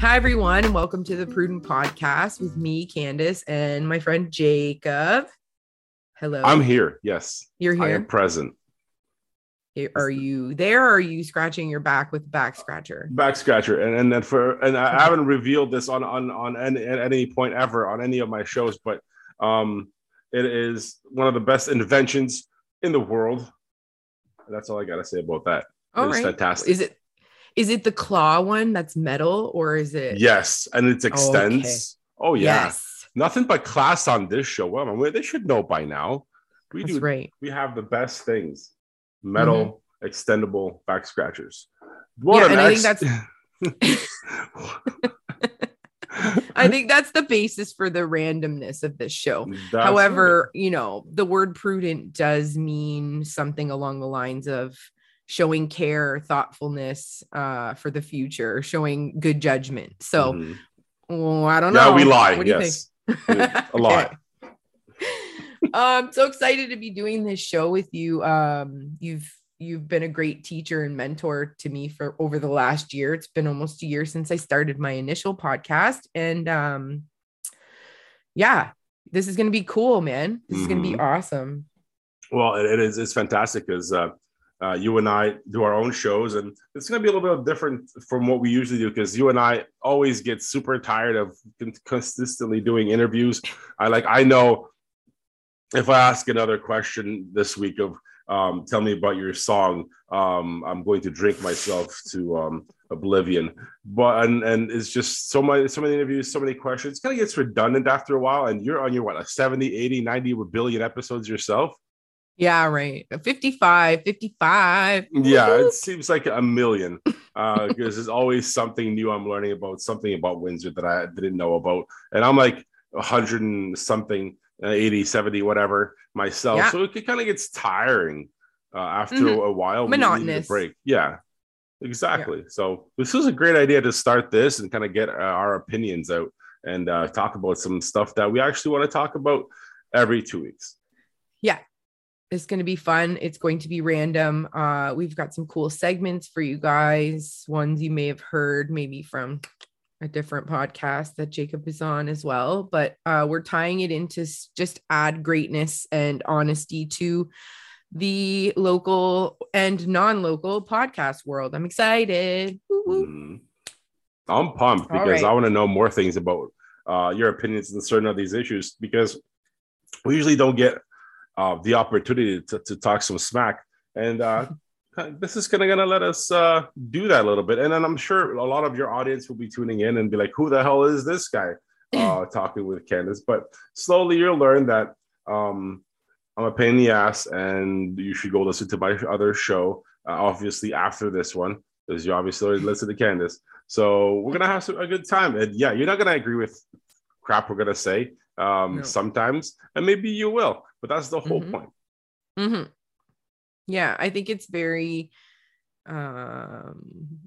Hi, everyone, and welcome to the Prudent Podcast with me, Candyce, and my friend Jakub. Hello. I'm here. Yes. You're here. I am present. Are you there? Are you scratching your back with back scratcher? Back scratcher, and and then for and I haven't revealed this on on on any, at any point ever on any of my shows, but um, it is one of the best inventions in the world. That's all I gotta say about that. All right. fantastic. Is it is it the claw one that's metal or is it? Yes, and it extends. Oh, okay. oh yeah. Yes. Nothing but class on this show. Well, I mean, they should know by now. We that's do. Right. We have the best things: metal, mm-hmm. extendable back scratchers. What yeah, and ex- I think that's. I think that's the basis for the randomness of this show. That's However, you know, the word prudent does mean something along the lines of showing care, thoughtfulness uh, for the future, showing good judgment. So, mm-hmm. well, I don't know. Yeah, we lie. What yes. a lot. I'm so excited to be doing this show with you. Um, you've you've been a great teacher and mentor to me for over the last year. It's been almost a year since I started my initial podcast, and um, yeah, this is going to be cool, man. This mm-hmm. is going to be awesome. Well, it, it is. It's fantastic because uh, uh, you and I do our own shows, and it's going to be a little bit different from what we usually do because you and I always get super tired of consistently doing interviews. I like I know if I ask another question this week of um, tell me about your song, um, I'm going to drink myself to um, oblivion. But and and it's just so many so many interviews, so many questions. It kind of gets redundant after a while, and you're on your what like 70, 80, 90 billion episodes yourself. Yeah, right. 55, 55. Yeah, it seems like a million uh, because there's always something new I'm learning about, something about Windsor that I didn't know about. And I'm like 100 and something, uh, 80, 70, whatever myself. Yeah. So it kind of gets tiring uh, after mm-hmm. a while. Monotonous. break. Yeah, exactly. Yeah. So this was a great idea to start this and kind of get uh, our opinions out and uh, talk about some stuff that we actually want to talk about every two weeks. Yeah, it's going to be fun. It's going to be random. Uh, we've got some cool segments for you guys, ones you may have heard maybe from a different podcast that Jakub is on as well. But uh, we're tying it into just add greatness and honesty to the local and non local podcast world. I'm excited. Mm-hmm. I'm pumped because right. I want to know more things about uh, your opinions on certain of these issues because we usually don't get uh, the opportunity to, to talk some smack. And uh, this is kind of going to let us uh, do that a little bit. And then I'm sure a lot of your audience will be tuning in and be like, who the hell is this guy uh, talking with Candyce? But slowly you'll learn that um, I'm a pain in the ass and you should go listen to my other show, uh, obviously, after this one, because you obviously already listen to Candyce. So we're going to have some, a good time. And yeah, you're not going to agree with crap we're going to say um, no. sometimes, and maybe you will, but that's the whole mm-hmm. point. Mm-hmm. Yeah, I think it's very um,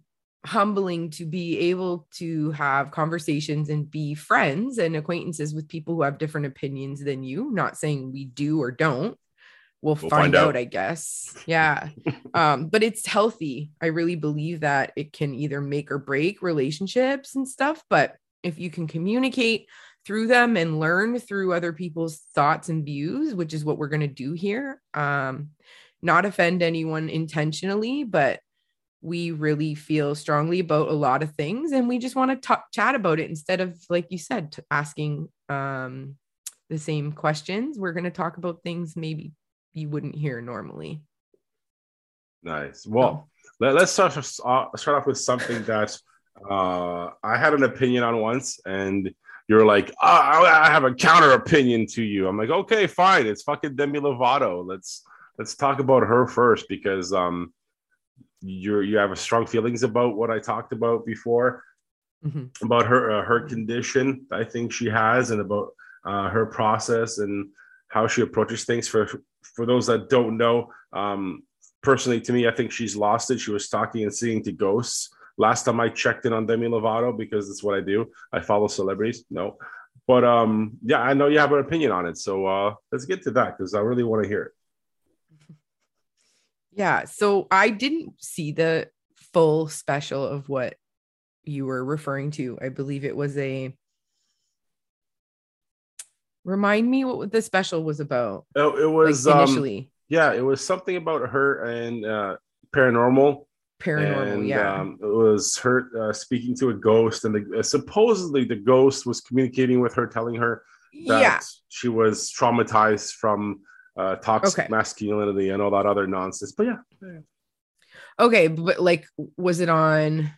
humbling to be able to have conversations and be friends and acquaintances with people who have different opinions than you. Not saying we do or don't. We'll, we'll find, find out, out, I guess. Yeah. um, but it's healthy. I really believe that it can either make or break relationships and stuff. But if you can communicate through them and learn through other people's thoughts and views, which is what we're going to do here. Um, not offend anyone intentionally, but we really feel strongly about a lot of things and we just want to talk, chat about it instead of, like you said, asking um, the same questions. We're going to talk about things maybe you wouldn't hear normally. Nice. Well, let, us start, uh, start off with something that uh, I had an opinion on once and you're like, oh, I have a counter opinion to you. I'm like, okay, fine. It's fucking Demi Lovato. Let's let's talk about her first because um, you're you have strong feelings about what I talked about before mm-hmm. about her uh, her condition. I think she has and about uh, her process and how she approaches things. For for those that don't know, um, personally, to me, I think she's lost it. She was talking and seeing to ghosts Last time I checked in on Demi Lovato because that's what I do. I follow celebrities. No, but um, yeah, I know you have an opinion on it. So uh, let's get to that because I really want to hear it. Yeah. So I didn't see the full special of what you were referring to. I believe it was a remind me what the special was about. Oh, it was like initially. Um, yeah, it was something about her and uh, paranormal. Paranormal, and, yeah. Um, it was her uh, speaking to a ghost, and the, uh, supposedly the ghost was communicating with her, telling her that yeah. she was traumatized from uh, toxic okay. masculinity and all that other nonsense. But yeah. yeah. Okay, but like, was it on?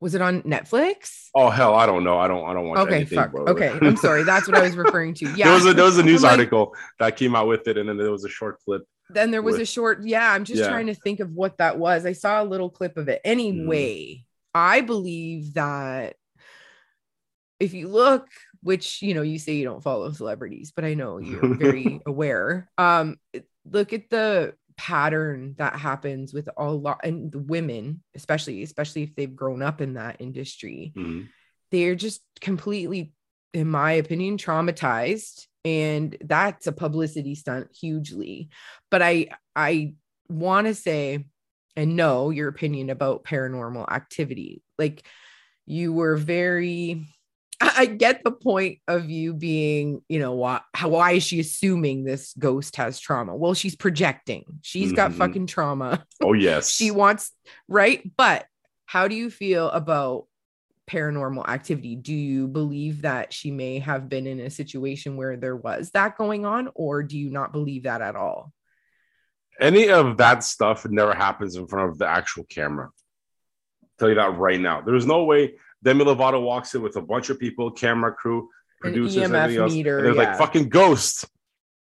Was it on Netflix? Oh hell, I don't know. I don't. I don't want. Okay, fuck. Okay, I'm sorry. That's what I was referring to. Yeah, there was a there was a news article that came out with it, and then there was a short clip. Then there was with, a short. Yeah, I'm just yeah. trying to think of what that was. I saw a little clip of it. Anyway, mm. I believe that if you look, which you know, you say you don't follow celebrities, but I know you're very aware. Um, look at the pattern that happens with a lot and the women especially especially if they've grown up in that industry mm-hmm. they're just completely in my opinion traumatized and that's a publicity stunt hugely but i i want to say and know your opinion about paranormal activity like you were very I get the point of you being, you know, why, why is she assuming this ghost has trauma? Well, she's projecting. She's mm-hmm. got fucking trauma. Oh, yes. she wants, right? But how do you feel about paranormal activity? Do you believe that she may have been in a situation where there was that going on, or do you not believe that at all? Any of that stuff never happens in front of the actual camera. I'll tell you that right now. There's no way Demi Lovato walks in with a bunch of people, camera crew, producers, An EMF everything else. Meter, and they're yeah. like fucking ghost.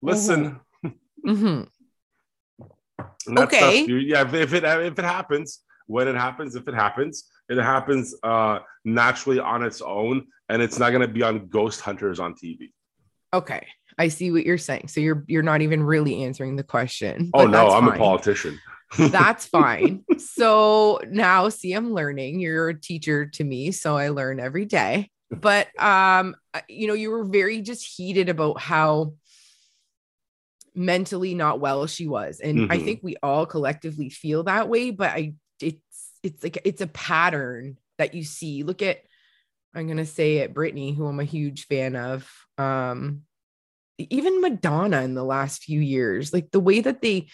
Listen. Mm-hmm. mm-hmm. okay. Stuff, yeah, if, if, it if it happens, when it happens, if it happens, it happens uh naturally on its own, and it's not gonna be on ghost hunters on TV. Okay. I see what you're saying. So you're you're not even really answering the question. Oh no, I'm fine. a politician. That's fine. so now see I'm learning. You're a teacher to me, so I learn every day. But um you know, you were very just heated about how mentally not well she was. And mm-hmm. I think we all collectively feel that way, but I it's it's like it's a pattern that you see. Look at I'm going to say it Britney, who I'm a huge fan of. Um even Madonna in the last few years, like the way that they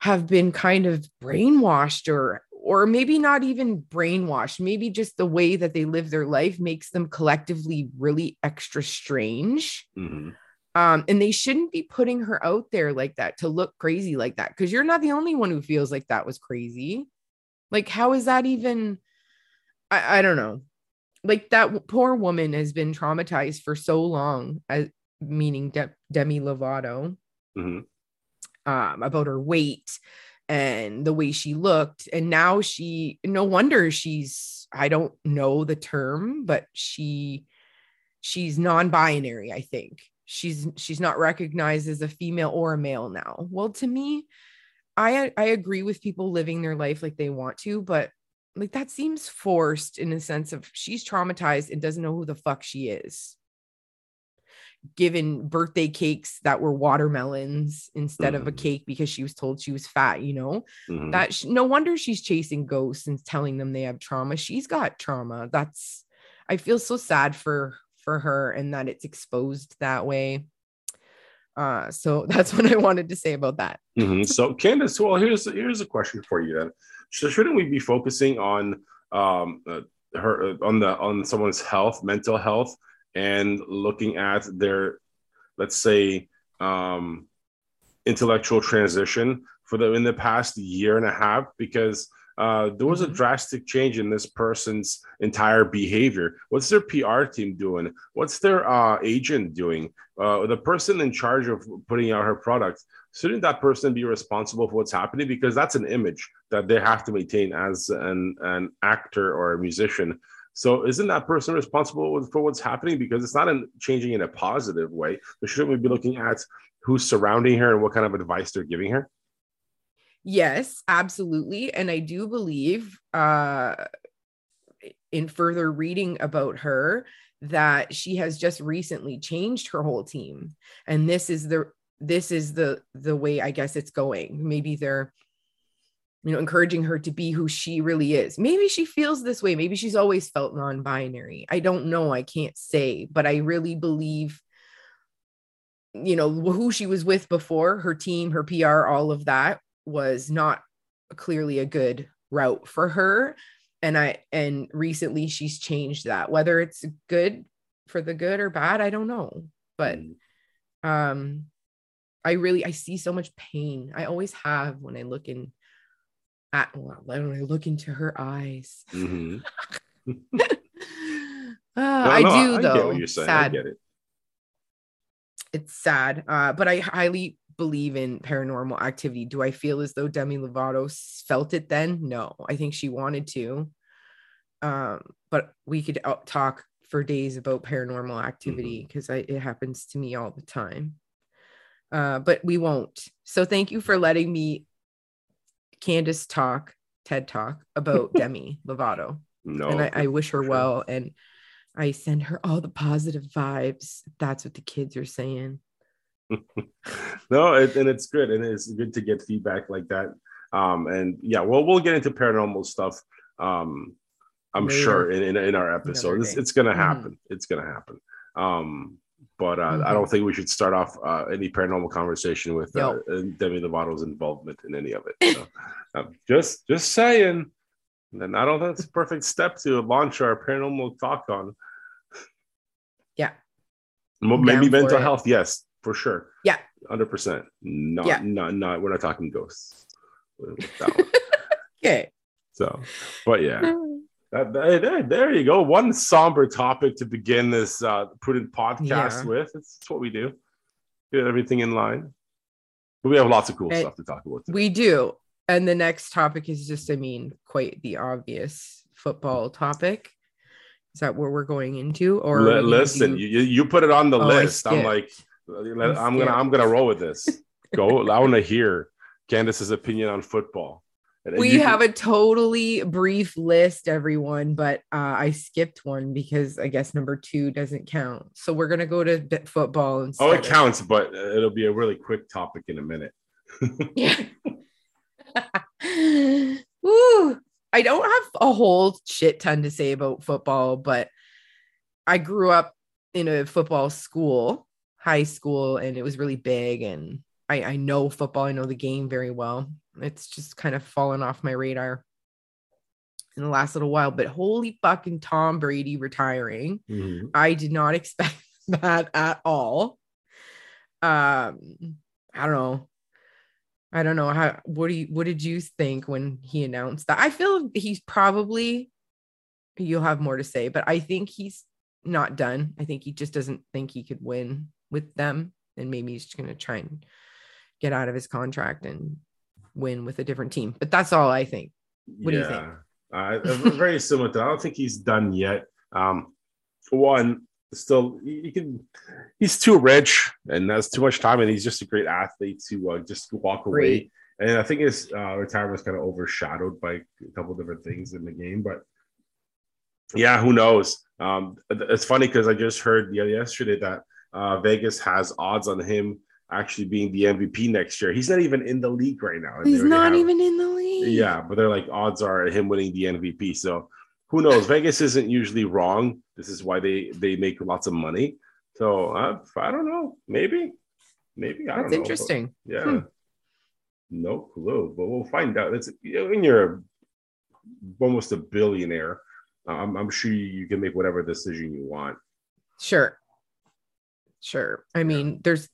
have been kind of brainwashed or or maybe not even brainwashed maybe just the way that they live their life makes them collectively really extra strange mm-hmm. um, and they shouldn't be putting her out there like that to look crazy like that because you're not the only one who feels like that was crazy like how is that even I, I don't know like that poor woman has been traumatized for so long as meaning De- demi lovato mm-hmm um, about her weight and the way she looked. And now she, no wonder she's, I don't know the term, but she, she's non-binary, I think. She's she's not recognized as a female or a male now. Well, to me, I I agree with people living their life like they want to, but like that seems forced in a sense of she's traumatized and doesn't know who the fuck she is given birthday cakes that were watermelons instead mm-hmm. of a mm-hmm. cake because she was told she was fat you know mm-hmm. that she, no wonder she's chasing ghosts and telling them they have trauma she's got trauma that's i feel so sad for for her and that it's exposed that way uh so that's what i wanted to say about that. Mm-hmm. so candyce well here's here's a question for you then. So shouldn't we be focusing on um uh, her uh, on the on someone's health mental health and looking at their, let's say, um, intellectual transition for the in the past year and a half? Because uh, there was a mm-hmm. drastic change in this person's entire behavior. What's their PR team doing? What's their uh, agent doing? Uh, the person in charge of putting out her product, shouldn't that person be responsible for what's happening? Because that's an image that they have to maintain as an, an actor or a musician. So isn't that person responsible for what's happening? Because it's not in changing in a positive way. But shouldn't we be looking at who's surrounding her and what kind of advice they're giving her? Yes, absolutely. And I do believe uh in further reading about her that she has just recently changed her whole team. And this is the this is the the way I guess it's going. Maybe they're you know, encouraging her to be who she really is. Maybe she feels this way. Maybe she's always felt non binary. I don't know. I can't say, but I really believe, you know, who she was with before, her team, her PR, all of that was not clearly a good route for her. And I, and recently she's changed that, whether it's good for the good or bad, I don't know. But, mm. um, I really, I see so much pain. I always have when I look in at well, when I look into her eyes. Mm-hmm. uh, no, I no, do I though. you're saying. Sad. I get it. It's sad, uh, but I highly believe in paranormal activity. Do I feel as though Demi Lovato felt it then? No, I think she wanted to. Um, but we could talk for days about paranormal activity because mm-hmm. it happens to me all the time. Uh, but we won't. So thank you for letting me Candyce talk, TED talk about Demi Lovato. No, and I, I wish her sure. well, and I send her all the positive vibes. That's what the kids are saying. no, it, and it's good, and it's good to get feedback like that. Um, and yeah, well, we'll get into paranormal stuff. Um, I'm Later. sure in, in, in our episode, it's, it's, gonna mm-hmm. happen. Mm-hmm. It's gonna happen. Um, but uh, mm-hmm. I don't think we should start off uh, any paranormal conversation with uh, Demi Lovato's involvement in any of it. So, um, just just saying. And I don't think it's a perfect step to launch our paranormal talk on. Yeah. Maybe mental it. health, yes, for sure. Yeah. Hundred percent. Not, yeah. not, not. We're not talking ghosts. okay. So, but yeah. That, that, there you go. One somber topic to begin this uh, prudent podcast yeah. with. It's, it's, what we do. Get everything in line. But we have lots of cool and stuff to talk about. Today. We do. And the next topic is just, I mean, quite the obvious football topic. Is that where we're going into? Or L- listen, do... you you put it on the oh, list. I'm like, I'm gonna I'm gonna roll with this. Go. I want to hear Candyce's opinion on football we have a totally brief list, everyone, but uh, I skipped one because I guess number two doesn't count. So we're gonna go to football. Instead oh, it counts, but it'll be a really quick topic in a minute. yeah. Woo! I don't have a whole shit ton to say about football, but I grew up in a football school, high school, and it was really big. And I, I know football. I know the game very well. It's just kind of fallen off my radar in the last little while. But holy fucking Tom Brady retiring. Mm-hmm. I did not expect that at all. Um, I don't know. I don't know how what do you what did you think when he announced that? I feel he's probably you'll have more to say, but I think he's not done. I think he just doesn't think he could win with them. And maybe he's just gonna try and get out of his contract and win with a different team. But that's all I think. What yeah. do you think? Uh, very similar to. I don't think he's done yet. Um, one, still he can. He's too rich and that's too much time, and he's just a great athlete to uh, just walk away. And I think his uh, retirement was kind of overshadowed by a couple different things in the game. But yeah, who knows? Um, it's funny because I just heard yesterday that uh, Vegas has odds on him actually being the MVP next year. He's not even in the league right now. He's not have, even in the league. Yeah, but they're like odds are him winning the MVP. So who knows? Vegas isn't usually wrong. This is why they they make lots of money. So uh, I don't know. Maybe, maybe I That's don't know. interesting. But, yeah, hmm. no clue. But we'll find out. It's when you're almost a billionaire. I'm, I'm sure you can make whatever decision you want. Sure. Sure. I mean, there's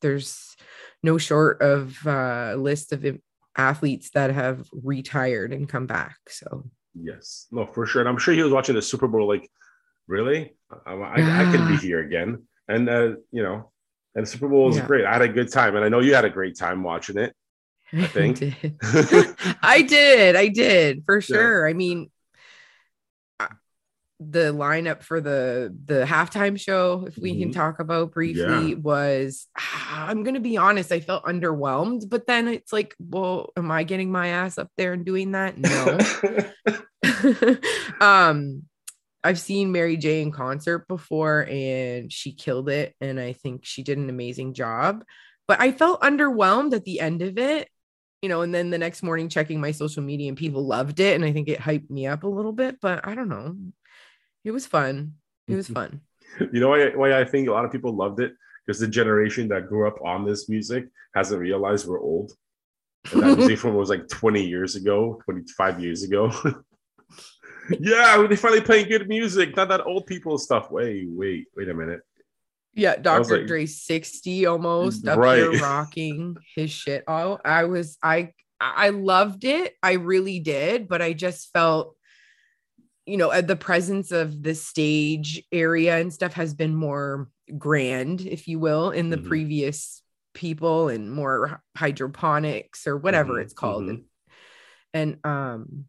there's no short of uh, list of athletes that have retired and come back. So yes, no, for sure. And I'm sure he was watching the Super Bowl. Like, really, I, I, I can be here again. And uh, you know, and the Super Bowl was yeah. great. I had a good time, and I know you had a great time watching it. I think I did. I did. I did for sure. Yeah. I mean, the lineup for the the halftime show if we mm-hmm. can talk about briefly yeah. was i'm gonna be honest i felt underwhelmed but then it's like well am i getting my ass up there and doing that no um i've seen mary j in concert before and she killed it and i think she did an amazing job but i felt underwhelmed at the end of it you know, and then the next morning checking my social media and people loved it. And I think it hyped me up a little bit, but I don't know. It was fun. It was fun. You know why, why I think a lot of people loved it? Because the generation that grew up on this music hasn't realized we're old. And that music from was like 20 years ago, 25 years ago. yeah, they finally playing good music, not that old people stuff. Wait, wait, wait a minute. Yeah, Dr. like- Dre 60 almost up Right. here rocking his shit. Oh, I was I I loved it. I really did, but I just felt you know, the presence of the stage area and stuff has been more grand, if you will, in the Mhm. previous people and more hydroponics or whatever Mhm, it's called. mhm. And, and um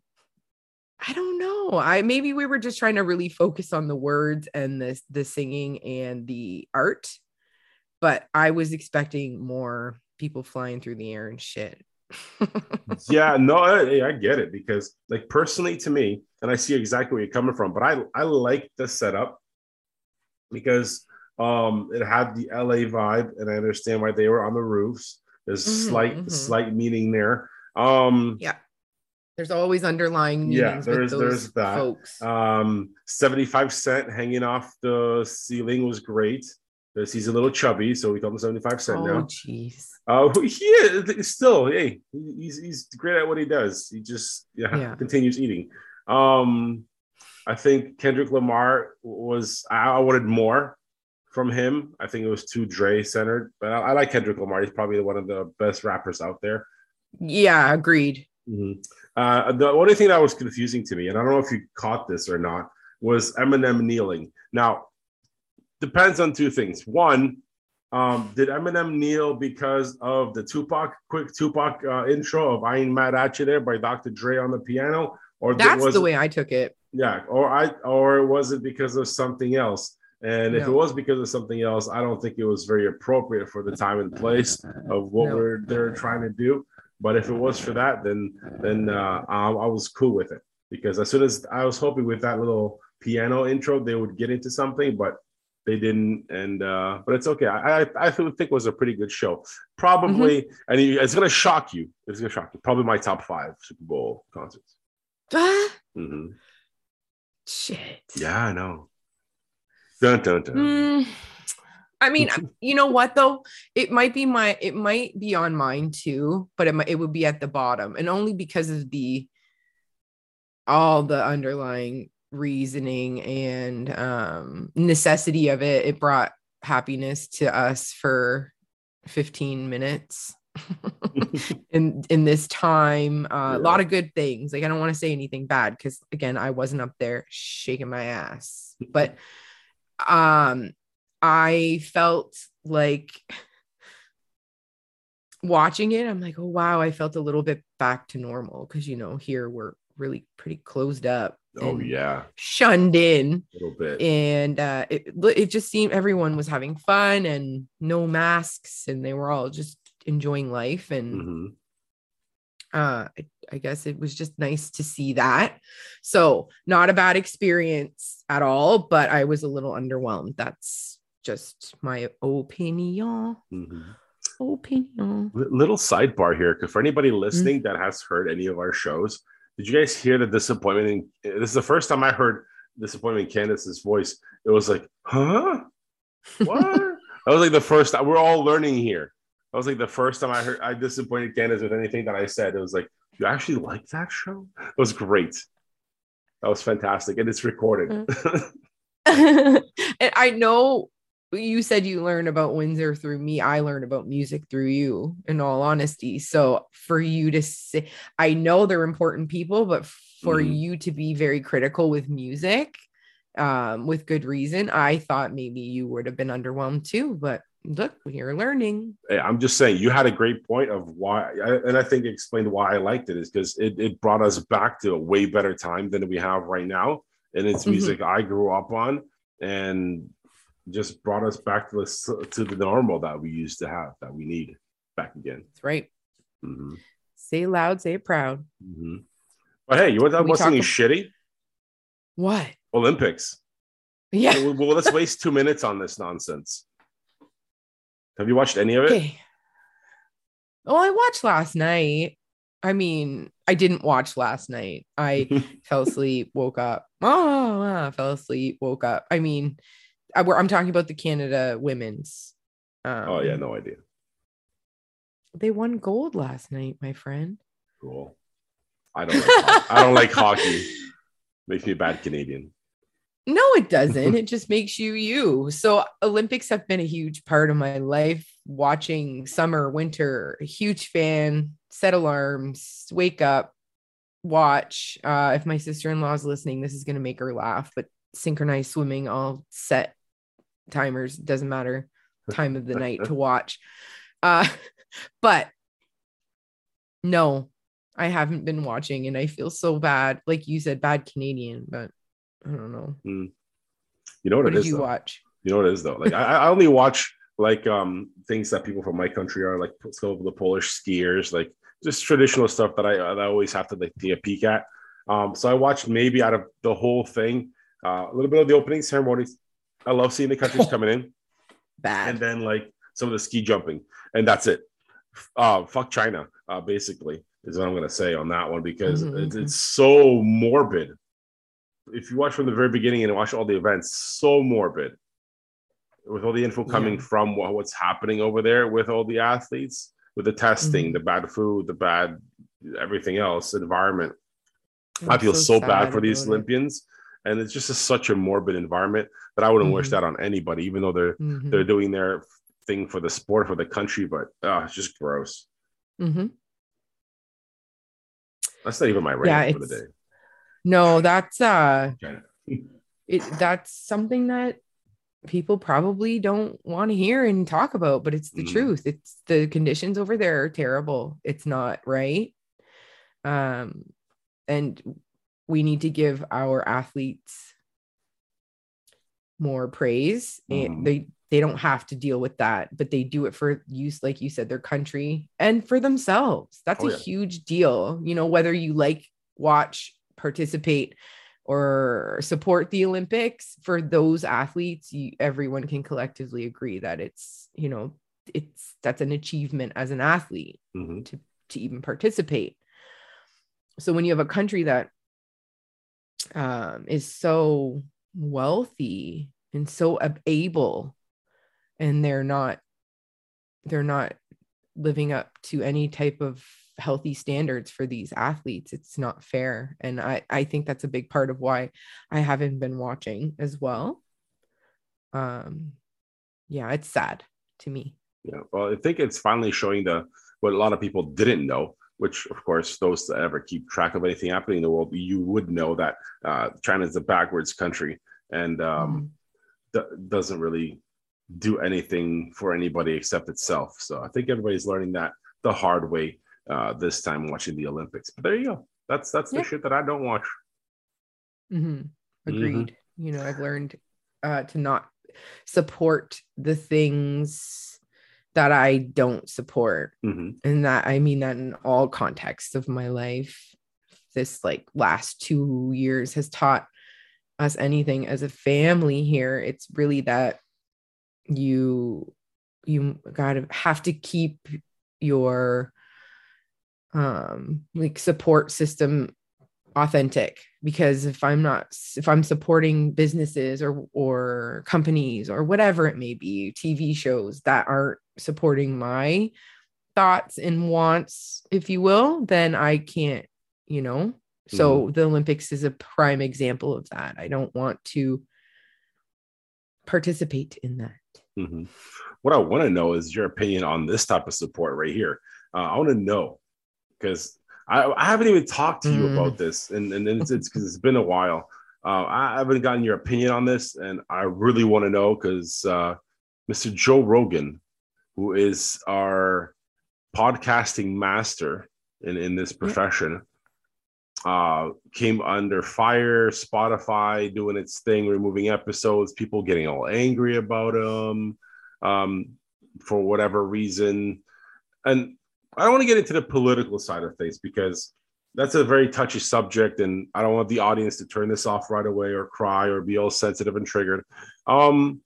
I don't know. I maybe we were just trying to really focus on the words and the the singing and the art, but I was expecting more people flying through the air and shit. yeah, no, I, I get it because, like, personally to me, and I see exactly where you're coming from, but I I like the setup because um it had the LA vibe, and I understand why they were on the roofs. There's Mhm, slight mhm. slight meaning there. Um, yeah. There's always underlying Yeah, meanings there's- with there's that. folks. um, 75 cent hanging off the ceiling was great. Because he's a little chubby, so we call him 75 cent oh now. jeez. Uh, he is still, hey, he's he's great at what he does. He just yeah, Yeah. continues eating. Um, I think Kendrick Lamar was I, wanted more from him. I think it was too Dre centered, but I, I like Kendrick Lamar. He's probably one of the best rappers out there. Yeah, agreed. Mhm. Uh, the only thing that was confusing to me, and I don't know if you caught this or not, was Eminem kneeling. Now, depends on two things. One, um, did Eminem kneel because of the Tupac quick Tupac uh, intro of "I Ain't Mad at You" there by Dr. Dre on the piano, or That's was the way I took it. yeah, or I or was it because of something else? And if it was because of something else, I don't think it was very appropriate for the time and place of what No. we're they're trying to do. But if it was for that, then then uh, I, I was cool with it because as soon as I was hoping with that little piano intro they would get into something, but they didn't. And uh, but it's okay. I I, I think it was a pretty good show. Probably, and it's gonna shock you. It's gonna shock you. Probably my top five Super Bowl concerts. Ah, hmm shit. Yeah, I know. Dun, dun, dun. Mm, I mean, you know what though? It might be my it might be on mine too, but it might it would be at the bottom, and only because of the all the underlying reasoning and um necessity of it. It brought happiness to us for 15 minutes. in in this time uh, Yeah. a lot of good things like i don't want to say anything bad because again i wasn't up there shaking my ass but um i felt like watching it i'm like oh wow i felt a little bit back to normal because you know here we're really pretty closed up oh yeah, shunned in a little bit. and uh it, it just seemed everyone was having fun and no masks and they were all just enjoying life and Mhm. uh I, I guess it was just nice to see that so not a bad experience at all but i was a little underwhelmed that's just my opinion Mhm. opinion Little sidebar here, because for anybody Mm-hmm. listening that has heard any of our shows, did you guys hear the disappointment? In, this is the first time I heard disappointment in Candyce's voice. It was like, huh? What? that was like the first time we're all learning here. That was like the first time I heard I disappointed Candace with anything that I said. It was like, you actually like that show? It was great. That was fantastic. And it's recorded. Mm. and I know you said you learn about Windsor through me. I learn about music through you, in all honesty. So for you to say, I know they're important people, but for Mhm. you to be very critical with music, um, with good reason, I thought maybe you would have been underwhelmed too. But look, you're learning. I'm just saying you had a great point of why, and I think explained why I liked it is because it, it brought us back to a way better time than we have right now. And it's Mhm. music I grew up on and just brought us back to the, to the normal that we used to have that we need back again. That's right. Mhm, Say loud, say it proud. mhm. But hey, you want to talk about something ab- shitty? What? Olympics. Yeah. well, well, let's waste two minutes on this nonsense. Have you watched any of it? Okay. Well, I watched last night. I mean, I didn't watch last night. I fell asleep, woke up. Oh, ah, fell asleep, woke up. I mean, I, am talking about the Canada women's. Um, oh yeah, no idea. They won gold last night, my friend. Cool. I don't. Like I don't like hockey. Makes me a bad Canadian. No, it doesn't. it just makes you you. So Olympics have been a huge part of my life. Watching summer, winter, huge fan. Set alarms, wake up, watch. Uh, if my sister in law is listening, this is going to make her laugh. But synchronized swimming, I'll set timers. Doesn't matter time of the night to watch. Uh, but no, I haven't been watching, and I feel so bad. Like you said, bad Canadian, but I don't know. Mm. You know what, what it is, You though? watch? You know what it is though. Like I, I only watch like um things that people from my country are like so the Polish skiers, like just traditional stuff that I, that I always have to like take a peek at. Um, so I watched maybe out of the whole thing, uh, a little bit of the opening ceremonies. I love seeing the countries coming in. Bad. And then like some of the ski jumping, and that's it. Uh, fuck China, uh, basically is what I'm gonna say on that one because mm-hmm. it's, it's so morbid if you watch from the very beginning and watch all the events, so morbid with all the info coming yeah. from what, what's happening over there with all the athletes, with the testing, mm-hmm. the bad food, the bad everything else, environment. I'm i feel so, so bad for these Olympians. It. And it's just a, such a morbid environment that I wouldn't mm-hmm. wish that on anybody, even though they're mm-hmm. they're doing their thing for the sport, for the country, but uh, it's just gross. Mm-hmm. That's not even my rating yeah, for the day. No, that's uh it that's something that people probably don't want to hear and talk about, but it's the mm. truth. It's the conditions over there are terrible. It's not right. Um and we need to give our athletes more praise. Mm. And they they don't have to deal with that, but they do it for use, like you said, their country and for themselves. That's oh, a yeah. huge deal. You know, whether you like watch participate or support the Olympics for those athletes, you, everyone can collectively agree that it's, you know, it's that's an achievement as an athlete mm-hmm. to, to even participate. So when you have a country that um, is so wealthy and so able, and they're not, they're not living up to any type of healthy standards for these athletes it's not fair and i i think that's a big part of why i haven't been watching as well. Um yeah it's sad to me. Yeah well i think it's finally showing the what a lot of people didn't know which of course those that ever keep track of anything happening in the world you would know that uh, china is a backwards country and um, mm-hmm. doesn't really do anything for anybody except itself so i think everybody's learning that the hard way uh, this time watching the Olympics. But there you go. That's that's the shit that I don't watch. Mm-hmm. Agreed. Mm-hmm. You know, I've learned uh, to not support the things that I don't support, mm-hmm. and that I mean that in all contexts of my life. This like last two years has taught us anything as a family here. It's really that you you gotta have to keep your um like support system authentic because if i'm not if i'm supporting businesses or or companies or whatever it may be tv shows that aren't supporting my thoughts and wants if you will then i can't you know so mm-hmm. the olympics is a prime example of that i don't want to participate in that mm-hmm. what i want to know is your opinion on this type of support right here uh, i want to know because I, I, haven't even talked to you mm. about this, and and it's because it's, it's been a while. Uh, I haven't gotten your opinion on this, and I really want to know because uh, Mr. Joe Rogan, who is our podcasting master in in this profession, uh, came under fire. Spotify doing its thing, removing episodes. People getting all angry about him um, for whatever reason, and I don't want to get into the political side of things because that's a very touchy subject, and I don't want the audience to turn this off right away or cry or be all sensitive and triggered. Um,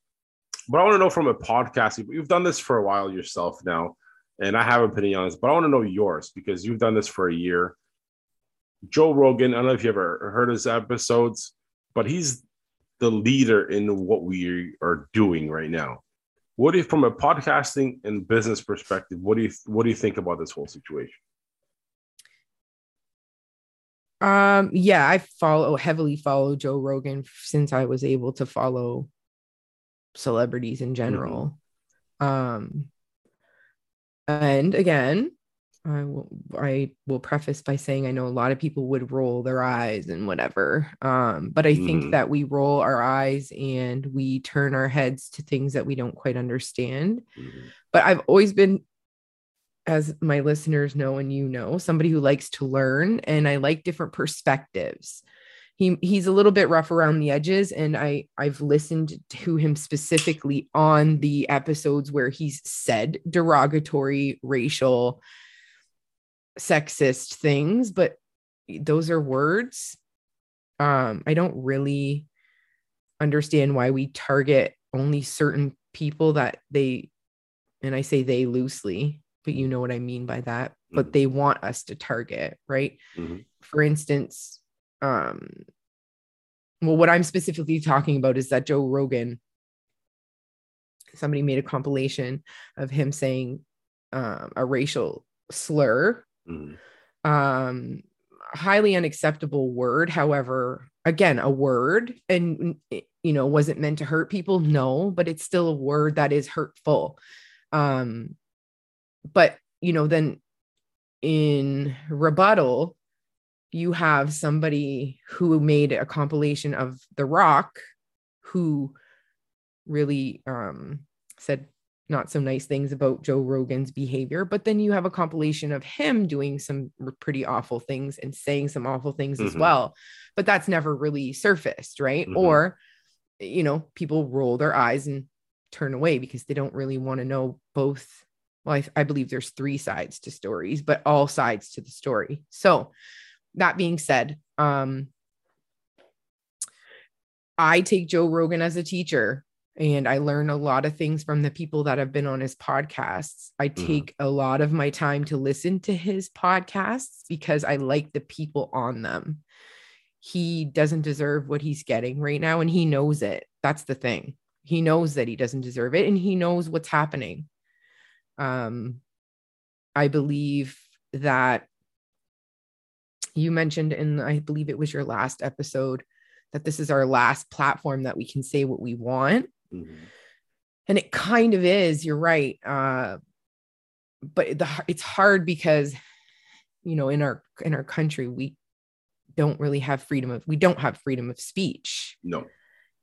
but I want to know from a podcast, you've done this for a while yourself now. and I have an opinion on this, but I want to know yours because you've done this for a year. Joe Rogan, I don't know if you ever heard his episodes, but he's the leader in what we are doing right now. What do you, from a podcasting and business perspective, what do you what do you think about this whole situation? Um, yeah, I follow heavily follow Joe Rogan since I was able to follow celebrities in general. Mm-hmm. Um, and again, I will I will preface by saying I know a lot of people would roll their eyes and whatever. Um, but I mm-hmm. think that we roll our eyes and we turn our heads to things that we don't quite understand. Mm-hmm. But I've always been as my listeners know and you know, somebody who likes to learn and I like different perspectives. He he's a little bit rough around the edges and I I've listened to him specifically on the episodes where he's said derogatory racial sexist things, but those are words. Um I don't really understand why we target only certain people that they and I say they loosely but you know what I mean by that. Mm-hmm. But they want us to target, right? Mm-hmm. For instance, um, well, what I'm specifically talking about is that Joe Rogan, somebody made a compilation of him saying um, a racial slur. Mm-hmm. Um, highly unacceptable word. However, again, a word, and you know, wasn't meant to hurt people. No, but it's still a word that is hurtful. Um, but you know then in rebuttal you have somebody who made a compilation of the rock who really um, said not so nice things about joe rogan's behavior but then you have a compilation of him doing some pretty awful things and saying some awful things mm-hmm. as well but that's never really surfaced right mm-hmm. or you know people roll their eyes and turn away because they don't really want to know both well I, I believe there's three sides to stories but all sides to the story so that being said um i take joe rogan as a teacher and i learn a lot of things from the people that have been on his podcasts i mm-hmm. take mm. a lot of my time to listen to his podcasts because i like the people on them he doesn't deserve what he's getting right now and he knows it that's the thing he knows that he doesn't deserve it and he knows what's happening um, I believe that you mentioned in, I believe it was your last episode, that this is our last platform that we can say what we want. Mm-hmm. And it kind of is, you're right. Uh, but the, it's hard because, you know, in our in our country, we don't really have freedom of we don't have freedom of speech. No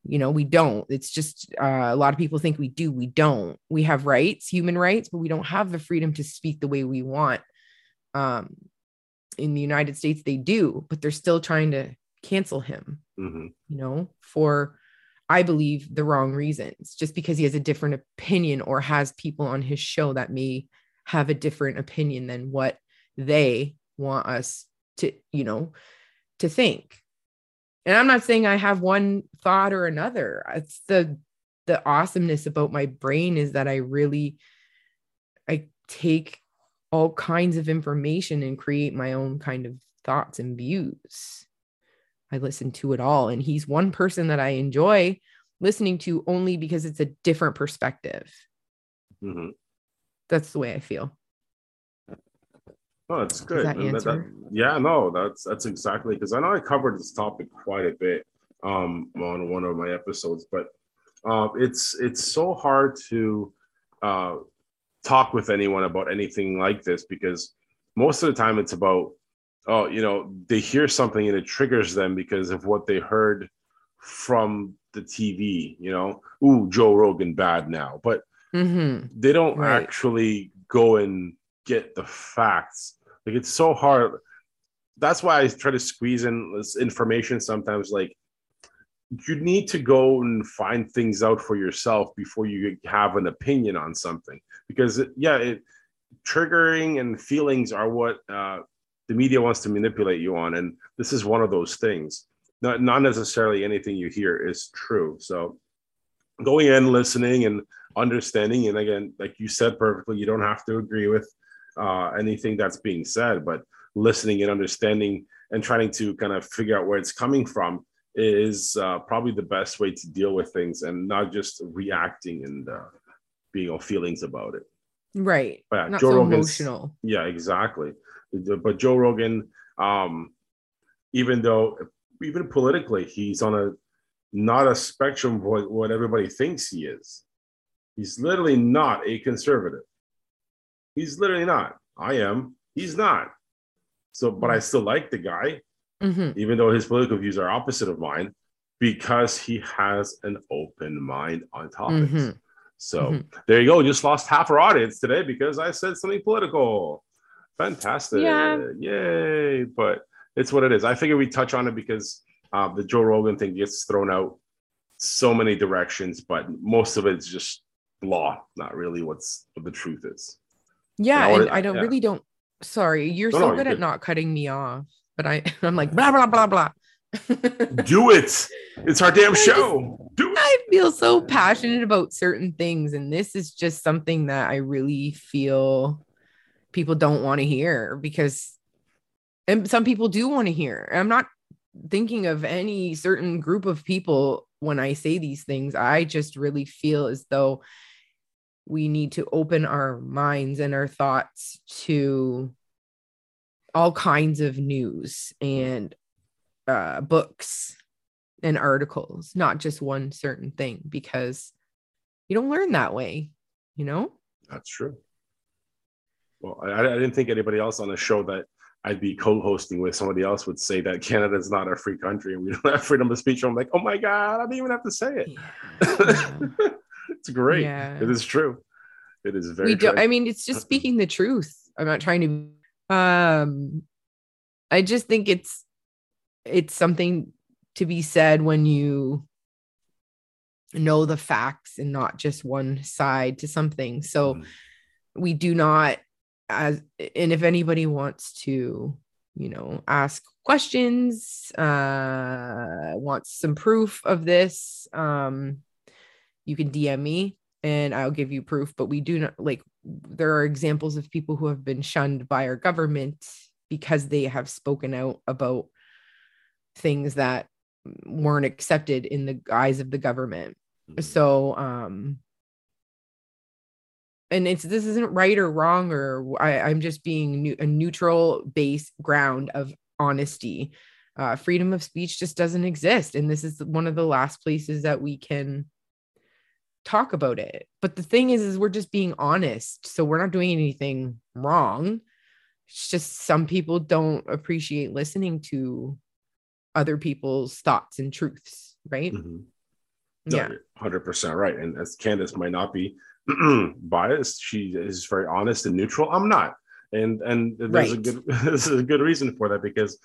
you know we don't it's just uh, a lot of people think we do we don't we have rights human rights but we don't have the freedom to speak the way we want um, in the united states they do but they're still trying to cancel him mm-hmm. you know for i believe the wrong reasons just because he has a different opinion or has people on his show that may have a different opinion than what they want us to you know to think and i'm not saying i have one thought or another it's the the awesomeness about my brain is that i really i take all kinds of information and create my own kind of thoughts and views i listen to it all and he's one person that i enjoy listening to only because it's a different perspective mm-hmm. that's the way i feel Oh, that's good. That that, that, yeah, no, that's that's exactly because I know I covered this topic quite a bit um, on one of my episodes, but uh, it's it's so hard to uh, talk with anyone about anything like this because most of the time it's about oh you know they hear something and it triggers them because of what they heard from the TV. You know, ooh, Joe Rogan bad now, but mm-hmm. they don't right. actually go and get the facts like it's so hard. That's why I try to squeeze in this information sometimes. Like you need to go and find things out for yourself before you have an opinion on something. Because yeah, it triggering and feelings are what uh, the media wants to manipulate you on, and this is one of those things. Not not necessarily anything you hear is true. So going in, listening, and understanding. And again, like you said perfectly, you don't have to agree with uh, anything that's being said, but listening and understanding and trying to kind of figure out where it's coming from is uh, probably the best way to deal with things and not just reacting and uh, being all feelings about it. Right. But yeah, Not Joe so Rogan's- emotional. Yeah, exactly. But Joe Rogan, um, even though even politically, he's on a not a spectrum of what, what everybody thinks he is. He's literally not a conservative. He's literally not. I am. He's not. So, but I still like the guy, hmm even though his political views are opposite of mine, because he has an open mind on topics. Mhm. So Mhm. there you go. Just lost half our audience today because I said something political. Fantastic. Yeah. Yay. But it's what it is. I figure we touch on it because uh, the Joe Rogan thing gets thrown out so many directions, but most of it's just law, not really what's what the truth is. Yeah, And I and I don't yeah. really don't. Sorry, you're No, so no, you're good at good. not cutting me off, but I I'm like blah blah blah blah. Do it. It's our damn show. Do feel so passionate about certain things, and this is just something that I really feel people don't want to hear because, and some people do want to hear. I'm not thinking of any certain group of people when I say these things. I just really feel as though we need to open our minds and our thoughts to all kinds of news and uh, books and articles, not just one certain thing, because you don't learn that way, you know? That's true. Well, I, I didn't think anybody else on the show that I'd be co-hosting with somebody else would say that Canada is not a free country and we don't have freedom of speech. I'm like, oh my god, I didn't even have to say it. Yeah. it's great. Yeah. It is true. It is very we don't, I mean, it's just speaking the truth. I'm not trying to, um, I just think it's, it's something to be said when you know the facts and not just one side to something. So, Mhm. we do not as and if anybody wants to you know ask questions uh wants some proof of this um you can dm me and i'll give you proof but we do not like there are examples of people who have been shunned by our government because they have spoken out about things that weren't accepted in the eyes of the government. Mhm. so um and it's this isn't right or wrong or I, i'm just being new, a neutral base ground of honesty. Uh, freedom of speech just doesn't exist. And this is one of the last places that we can talk about it. But the thing is is we're just being honest. So we're not doing anything wrong. It's just some people don't appreciate listening to other people's thoughts and truths right Mhm. No, yeah 100% right. And as Candyce might not be biased, she is very honest and neutral. I'm not. And and there's a good this is a good reason for that because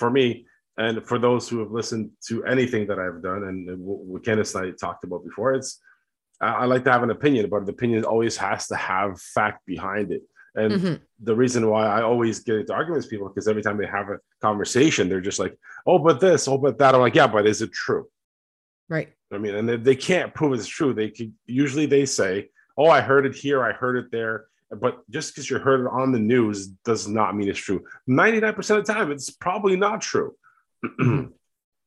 for me and for those who have listened to anything that I've done and what Candyce and I talked about before, it's I, I like to have an opinion, but the opinion always has to have fact behind it. And Mhm. the reason why I always get into arguments with people because every time they have a conversation, they're just like, "Oh, but this, oh, but that." I'm like, "Yeah, but is it true?" right I mean, and they, they can't prove it's true. They could usually they say, "Oh, I heard it here, I heard it there," but just because you heard it on the news does not mean it's true. Ninety nine percent of the time, it's probably not true, and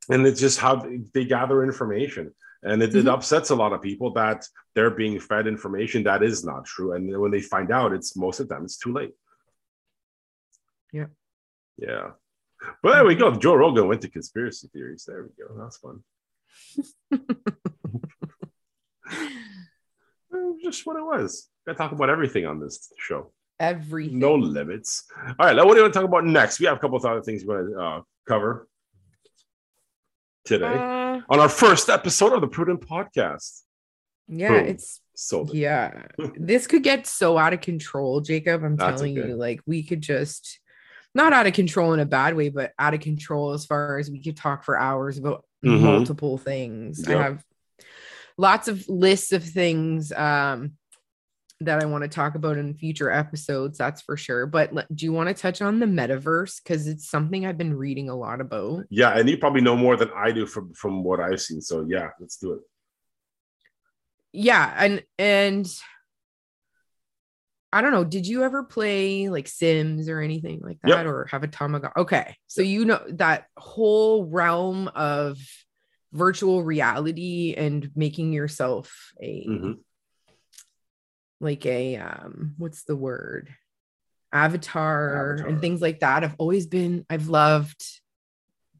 it's just how they, gather information, and it, it Mhm. upsets a lot of people that they're being fed information that is not true, and when they find out, it's most of the time it's too late. Yeah. yeah. But there we go. Joe Rogan went to conspiracy theories. There we go. That's fun. Just what it was. Gotta talk about everything on this show. everything No limits. All right, now what do you want to talk about next? We have a couple of other things we want to uh, cover today Uh, on our first episode of the Prudent Podcast. yeah, Boom. it's So yeah. this could get so out of control, Jakub. I'm That's telling okay. you, like we could just not out of control in a bad way, but out of control as far as we could talk for hours about Mhm. multiple things. I have lots of lists of things um that I want to talk about in future episodes, that's for sure. But le- do you want to touch on the metaverse? Because it's something I've been reading a lot about. yeah, and you probably know more than I do from from what I've seen. So yeah, let's do it. yeah, and and I don't know. Did you ever play like Sims or anything like that, Yep. or have a Tamagotchi? Okay, so you know that whole realm of virtual reality and making yourself a Mhm. like a um what's the word avatar, Avatar. and things like that i've always been i've loved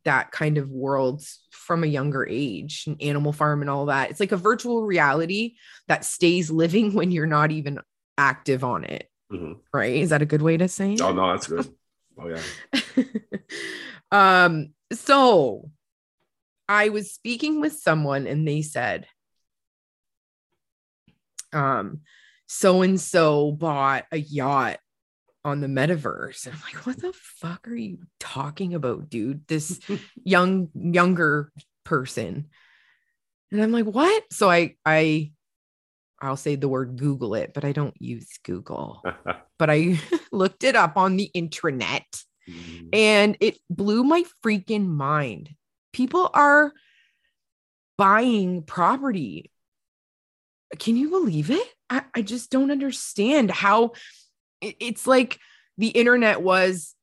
that kind of world from a younger age and animal farm and all that it's like a virtual reality that stays living when you're not even active on it Mhm. right is that a good way to say it Oh no, that's good. Oh yeah. um so i was speaking with someone and they said um so and so bought a yacht on the metaverse and i'm like what the fuck are you talking about dude this young younger person and i'm like what so i i i'll say the word google it but i don't use google but i looked it up on the intranet Mhm. and it blew my freaking mind. People are buying property. Can you believe it? I, I just don't understand how it- it's like the internet was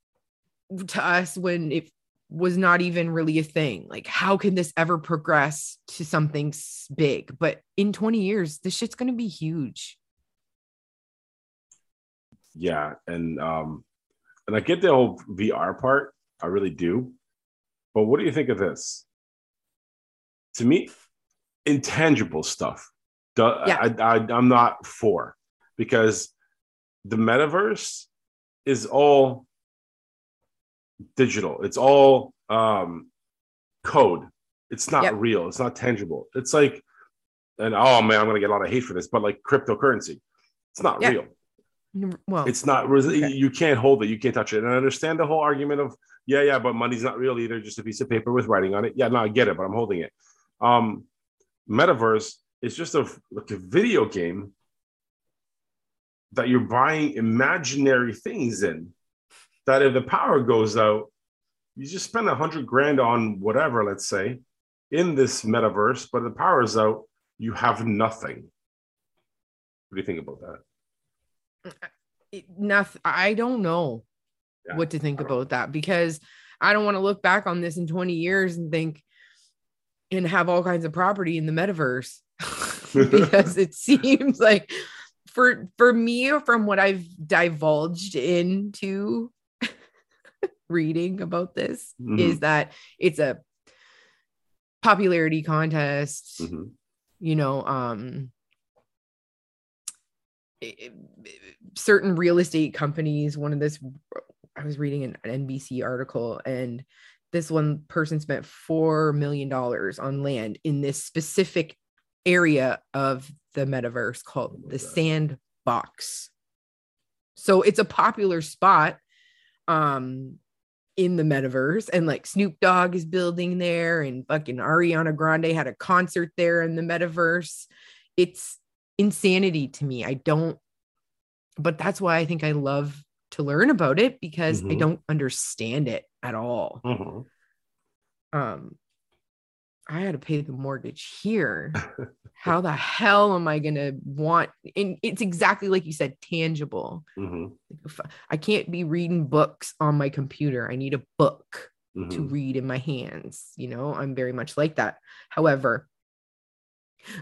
to us when it was not even really a thing. Like, how can this ever progress to something big? But in 20 years, this shit's going to be huge. yeah, and um, and I get the whole VR part. I really do. But what do you think of this? To me, intangible stuff. do- Yeah. I, I, I'm not for because the metaverse is all digital. It's all um, code. It's not Yep. real. It's not tangible. It's like, and oh man, I'm gonna get a lot of hate for this, but like cryptocurrency, it's not Yeah. real. Well, It's not. Okay. You can't hold it. You can't touch it. And I understand the whole argument of yeah, yeah, but money's not real either. Just a piece of paper with writing on it. Yeah, no, I get it, but I'm holding it. Um, metaverse is just a like a video game that you're buying imaginary things in. That if the power goes out, you just spend a hundred grand on whatever, let's say, in this metaverse, but the power's out, you have nothing. What do you think about that? nothing i don't know Yeah, what to think about that because i don't want to look back on this in 20 years and think and have all kinds of property in the metaverse because it seems like for for me from what i've divulged into reading about this Mhm. is that it's a popularity contest Mhm. you know um certain real estate companies one of this i was reading an, an nbc article and this one person spent four million dollars on land in this specific area of the metaverse called Oh the God. sandbox so it's a popular spot um in the metaverse and like Snoop Dogg is building there and fucking Ariana Grande had a concert there in the metaverse. It's insanity to me. I don't but that's why I think I love to learn about it because I Mhm. don't understand it at all. Mhm. Um I had to pay the mortgage here. How the hell am I going to want and it's exactly like you said tangible. Mhm. I can't be reading books on my computer. I need a book to Mhm. read in my hands. You know, I'm very much like that. However,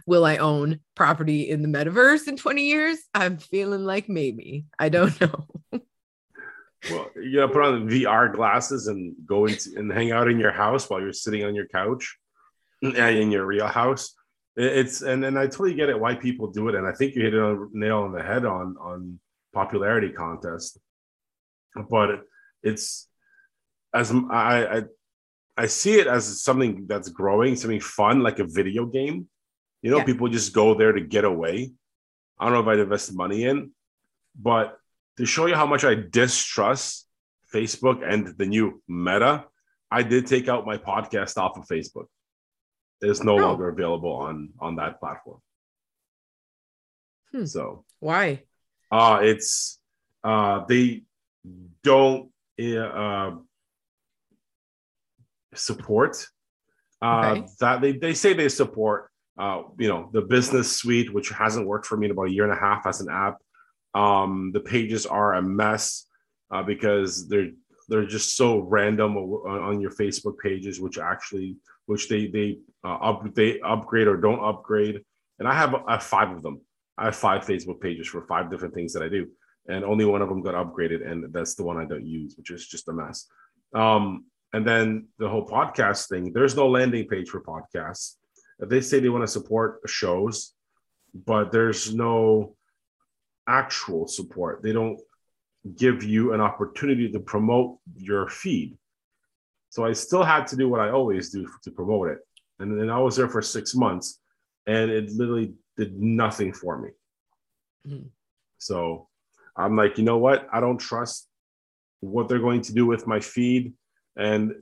will I own property in the metaverse in 20 years? I'm feeling like maybe. I don't know. Well, you gotta put on VR glasses and go into and hang out in your house while you're sitting on your couch in your real house. It's and and I totally get it why people do it, and I think you hit a nail on the head on on popularity contest. But it's as I I see it as something that's growing, something fun, like a video game. You know, Yeah. people just go there to get away. I don't know if I'd invest money in, but to show you how much I distrust Facebook and the new Meta, I did take out my podcast off of Facebook. It's no Oh. longer available on on that platform. Hmm. So Why? uh it's uh they don't uh support uh Okay. that they, they say they support uh, you know, the business suite, which hasn't worked for me in about a year and a half as an app. Um, the pages are a mess uh, because they're they're just so random on, your Facebook pages, which actually which they they uh, up they upgrade or don't upgrade. And I have I have five of them. I have five Facebook pages for five different things that I do, and only one of them got upgraded, and that's the one I don't use, which is just a mess. Um, and then the whole podcast thing. There's no landing page for podcasts. They say they want to support shows, but there's no actual support. They don't give you an opportunity to promote your feed. So I still had to do what I always do to promote it. And then I was there for six months and it literally did nothing for me. Mm-hmm. So I'm like, you know what? I don't trust what they're going to do with my feed. And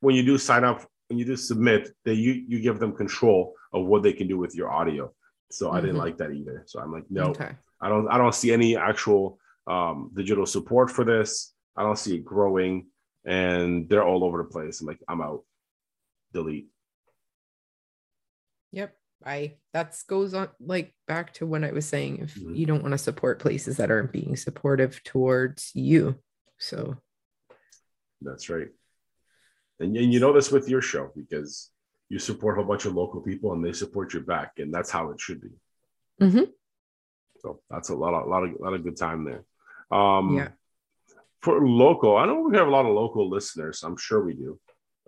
when you do sign up, when you do submit, that you you give them control of what they can do with your audio. So mm-hmm. I didn't mm-hmm. like that either. So I'm like, no, okay. I don't I don't see any actual um, digital support for this. I don't see it growing, and they're all over the place. I'm like, I'm out. Delete. Yep. I that's goes on like back to when I was saying if mm-hmm. you don't want to support places that aren't being supportive towards you. So that's right. And, and you know this with your show because you support a whole bunch of local people and they support you back, and that's how it should be. Mm-hmm. So that's a lot, of, a lot of, a lot of good time there. Um, yeah. For local, I know we have a lot of local listeners. I'm sure we do,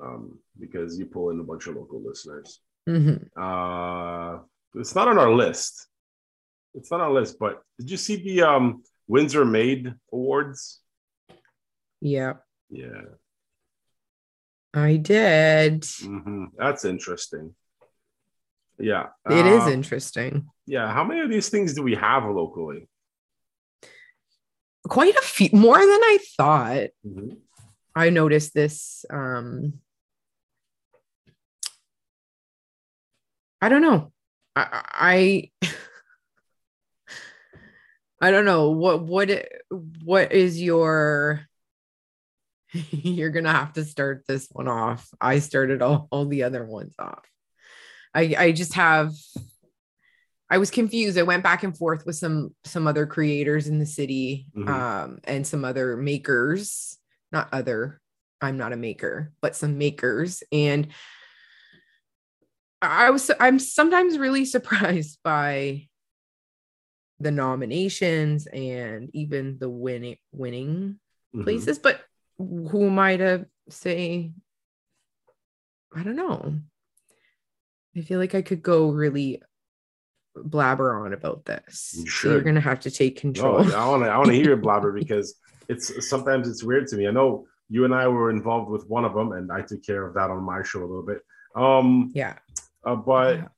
um, because you pull in a bunch of local listeners. Mm-hmm. Uh, it's not on our list. It's not on our list, but did you see the um, Windsor Made Awards? Yeah. Yeah. I did. Mm-hmm. That's interesting. Yeah. it uh, is interesting. Yeah. How many of these things do we have locally? Quite a few, more than I thought. Mm-hmm. I noticed this. Um, I don't know. I, I I don't know what what what is your you're gonna have to start this one off. I started all, all the other ones off. I I just have I was confused. I went back and forth with some some other creators in the city mm-hmm. um and some other makers, not other. I'm not a maker, but some makers and I was I'm sometimes really surprised by the nominations and even the winning winning mm-hmm. places, but who am I to say? I don't know. I feel like I could go really blabber on about this. You so you're gonna have to take control. No, I want to. I want to hear your blabber because it's sometimes it's weird to me. I know you and I were involved with one of them, and I took care of that on my show a little bit. Um, yeah. Uh, but yeah.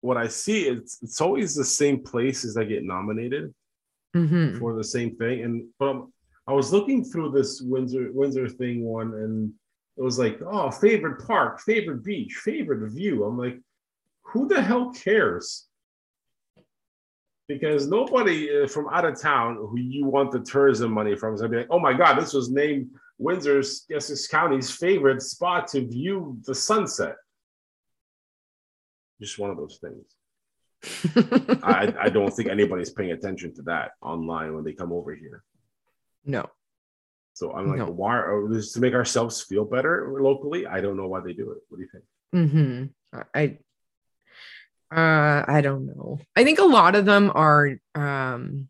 what I see, it's it's always the same places that get nominated mm-hmm. for the same thing, and but I was looking through this Windsor Windsor thing one, and it was like, oh, favorite park, favorite beach, favorite view. I'm like, who the hell cares? Because nobody uh, from out of town who you want the tourism money from is gonna be like, oh my god, this was named Windsor's Essex County's favorite spot to view the sunset. Just one of those things. I, I don't think anybody's paying attention to that online when they come over here. No. So I'm like, no. why? Are, this to make ourselves feel better locally? I don't know why they do it. What do you think? Mm-hmm. I, uh, I don't know. I think a lot of them are, um,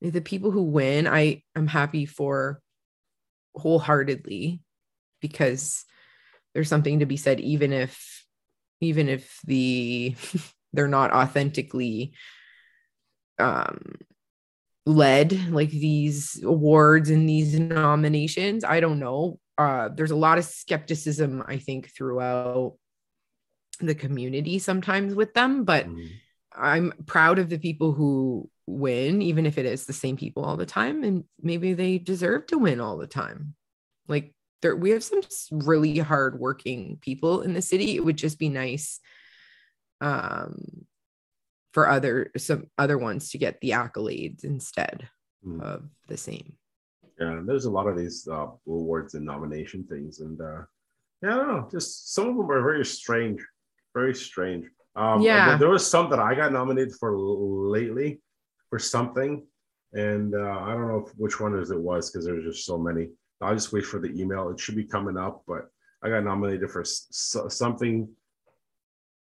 the people who win. I am happy for wholeheartedly because there's something to be said, even if, even if the they're not authentically um led like these awards and these nominations i don't know uh there's a lot of skepticism i think throughout the community sometimes with them but mm. i'm proud of the people who win even if it is the same people all the time and maybe they deserve to win all the time like there we have some really hard working people in the city it would just be nice um for other some other ones to get the accolades instead mm. of the same. Yeah, there's a lot of these uh, awards and nomination things, and uh, Yeah, I don't know. Just some of them are very strange, very strange. Um, Yeah. there- there was some that I got nominated for lately for something, and uh, I don't know which one it was because there's just so many. I'll just wait for the email. It should be coming up, but I got nominated for something.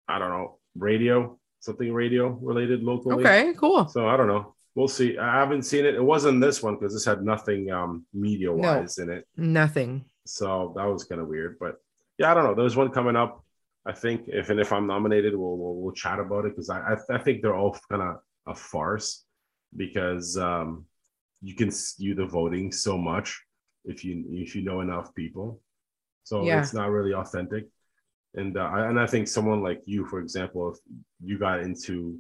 I don't know, radio, something radio related locally. Okay, cool. So I don't know. We'll see. I haven't seen it. It wasn't this one because this had nothing um, media wise in it. Nothing. So that was kind of weird. But yeah, I don't know. There's one coming up. I think if and if I'm nominated, we'll we'll, we'll chat about it because I, I I think they're all kind of a farce because um, you can skew the voting so much if you if you know enough people. So Yeah. it's not really authentic. And uh, I, and I think someone like you, for example, if you got into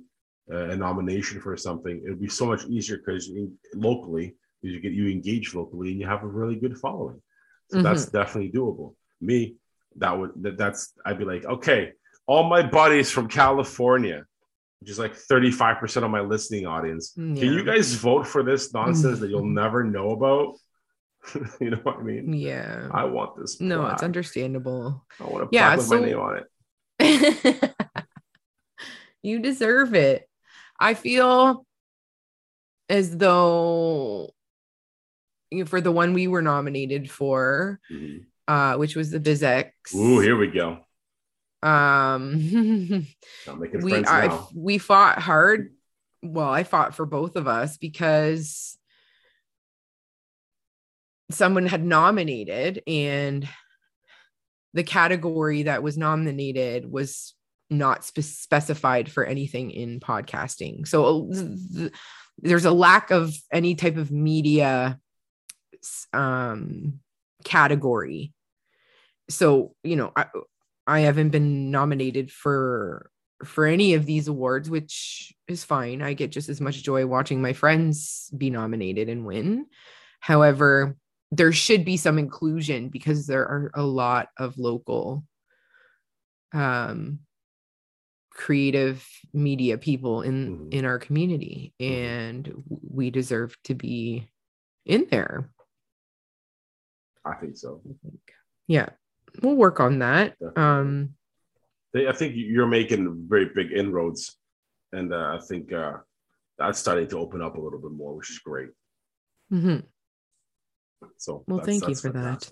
a nomination for something, it would be so much easier because locally, because you get you engage locally and you have a really good following. So that's definitely doable. Me, that would that, that's I'd be like, okay, all my buddies from California, which is like 35% of my listening audience, can you guys vote for this nonsense that you'll never know about? you know what I mean? Yeah. I want this. No, it's understandable. I want to Yeah, plaque so- my name on it. you deserve it. I feel as though you for the one we were nominated for, Mhm. Uh, which was the BIZX. Ooh, here we go. Um, we I, we fought hard. Well, I fought for both of us because someone had nominated and the category that was nominated was not spe- specified for anything in podcasting. So uh, th- there's a lack of any type of media um, category. So, you know, I, I haven't been nominated for for any of these awards, which is fine. I get just as much joy watching my friends be nominated and win. However, there should be some inclusion because there are a lot of local um creative media people in Mhm. in our community Mhm. and we deserve to be in there. I think so. Yeah. We'll work on that. Definitely. Um They, I think you're making very big inroads, and uh, I think uh, that's starting to open up a little bit more, which is great. Mm-hmm. So, Well, that's- thank you that's for that.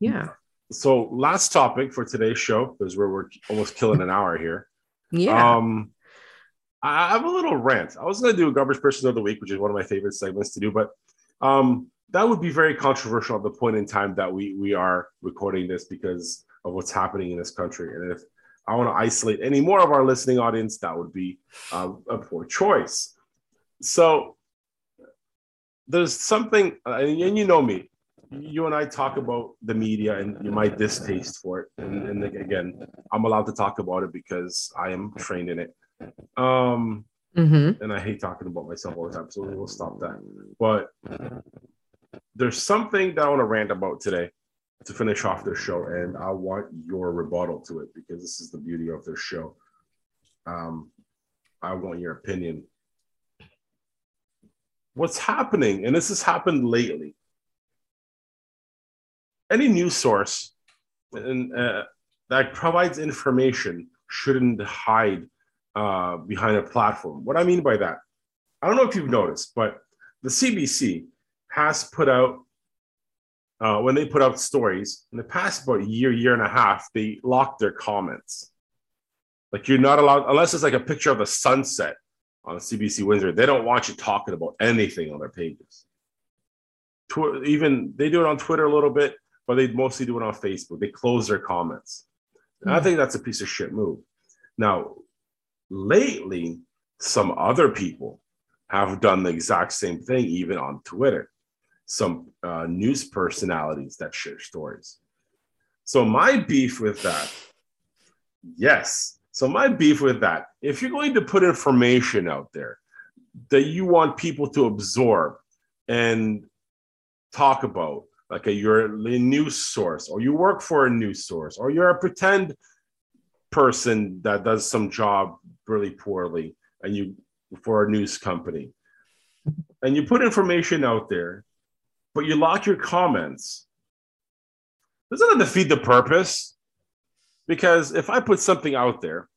Yeah. So, last topic for today's show, because we're, we're almost killing an hour here. Yeah. Um, I I have a little rant. I was going to do a garbage person of the week, which is one of my favorite segments to do, but um, that would be very controversial at the point in time that we we are recording this because of what's happening in this country. And if I want to isolate any more of our listening audience, that would be um, a poor choice. So there's something, uh, and and you know me, you and I talk about the media and my distaste for it. And, and again, I'm allowed to talk about it because I am trained in it. Um, Mhm. and I hate talking about myself all the time, so we'll stop that. But there's something that I want to rant about today to finish off this show, and I want your rebuttal to it because this is the beauty of this show. Um, I want your opinion. What's happening, and this has happened lately. Any news source and, uh, that provides information shouldn't hide uh, behind a platform. What I mean by that, I don't know if you've noticed, but the CBC has put out uh, when they put out stories in the past about year, year and a half, they lock their comments. Like you're not allowed unless it's like a picture of a sunset on CBC Windsor. They don't want you talking about anything on their pages. Tw- even they do it on Twitter a little bit, but they mostly do it on Facebook. They close their comments. And I Hmm. think that's a piece of shit move. Now, lately, some other people have done the exact same thing, even on Twitter. Some uh, news personalities that share stories. So, my beef with that, yes. So, my beef with that, if you're going to put information out there that you want people to absorb and talk about, like a, you're a news source, or you work for a news source, or you're a pretend person that does some job really poorly and you for a news company and you put information out there but you lock your comments doesn't it defeat the purpose? Because if I put something out there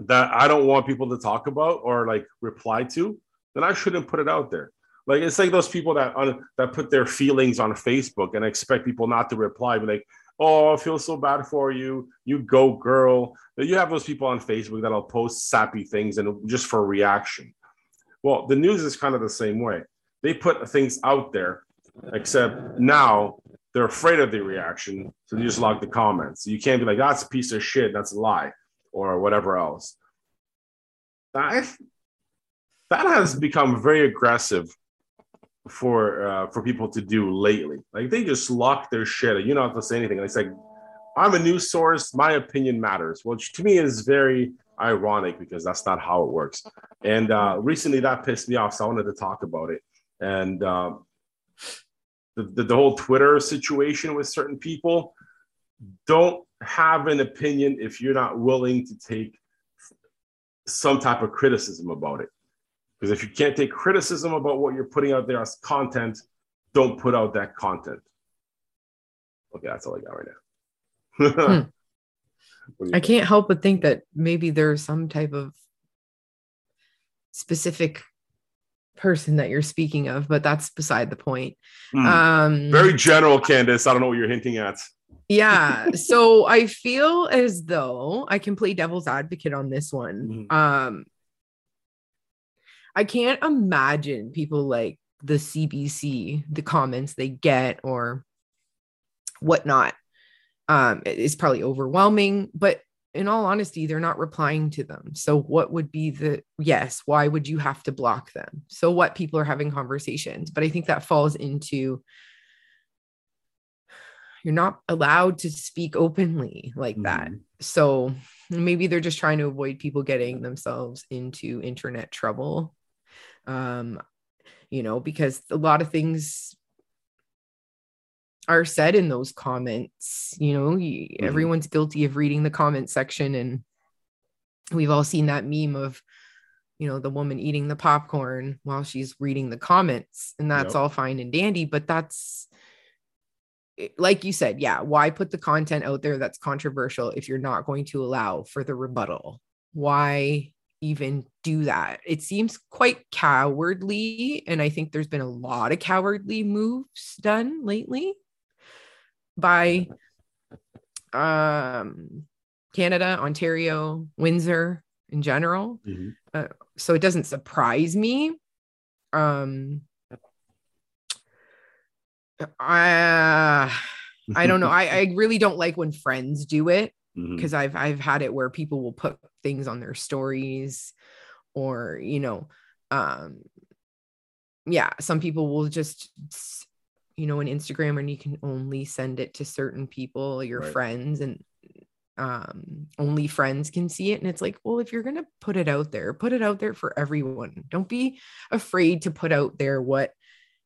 that I don't want people to talk about or like reply to, then I shouldn't put it out there. Like it's like those people that on, that put their feelings on Facebook and expect people not to reply, but like, oh, I feel so bad for you. You go, girl. You have those people on Facebook that'll post sappy things and just for reaction. Well, the news is kind of the same way. They put things out there, except now they're afraid of the reaction, so they just log the comments. You can't be like, "That's a piece of shit. That's a lie," or whatever else. That that has become very aggressive for uh, for people to do lately. Like they just lock their shit. You don't have to say anything. It's like I'm a news source. My opinion matters, which to me is very ironic because that's not how it works. And uh, recently that pissed me off, so I wanted to talk about it. And uh, the, the, the whole Twitter situation with certain people don't have an opinion if you're not willing to take some type of criticism about it. Because if you can't take criticism about what you're putting out there as content, don't put out that content. Okay, that's all I got right now. hmm. I can't help but think that maybe there's some type of specific person that you're speaking of, but that's beside the point. Mm. Um, Very general, Candyce. I don't know what you're hinting at. yeah. So I feel as though I can play devil's advocate on this one. Mm. Um, I can't imagine people like the CBC, the comments they get or whatnot. Um, it's probably overwhelming, but in all honesty, they're not replying to them. So, what would be the yes? Why would you have to block them? So, what people are having conversations, but I think that falls into you're not allowed to speak openly like that. So, maybe they're just trying to avoid people getting themselves into internet trouble um you know because a lot of things are said in those comments you know mm-hmm. everyone's guilty of reading the comment section and we've all seen that meme of you know the woman eating the popcorn while she's reading the comments and that's yep. all fine and dandy but that's like you said yeah why put the content out there that's controversial if you're not going to allow for the rebuttal why even do that. It seems quite cowardly. And I think there's been a lot of cowardly moves done lately by um, Canada, Ontario, Windsor in general. Mm-hmm. Uh, so it doesn't surprise me. Um, I, I don't know. I, I really don't like when friends do it because mm-hmm. I've I've had it where people will put things on their stories or you know um yeah some people will just you know an Instagram and you can only send it to certain people your right. friends and um only friends can see it and it's like well if you're going to put it out there put it out there for everyone don't be afraid to put out there what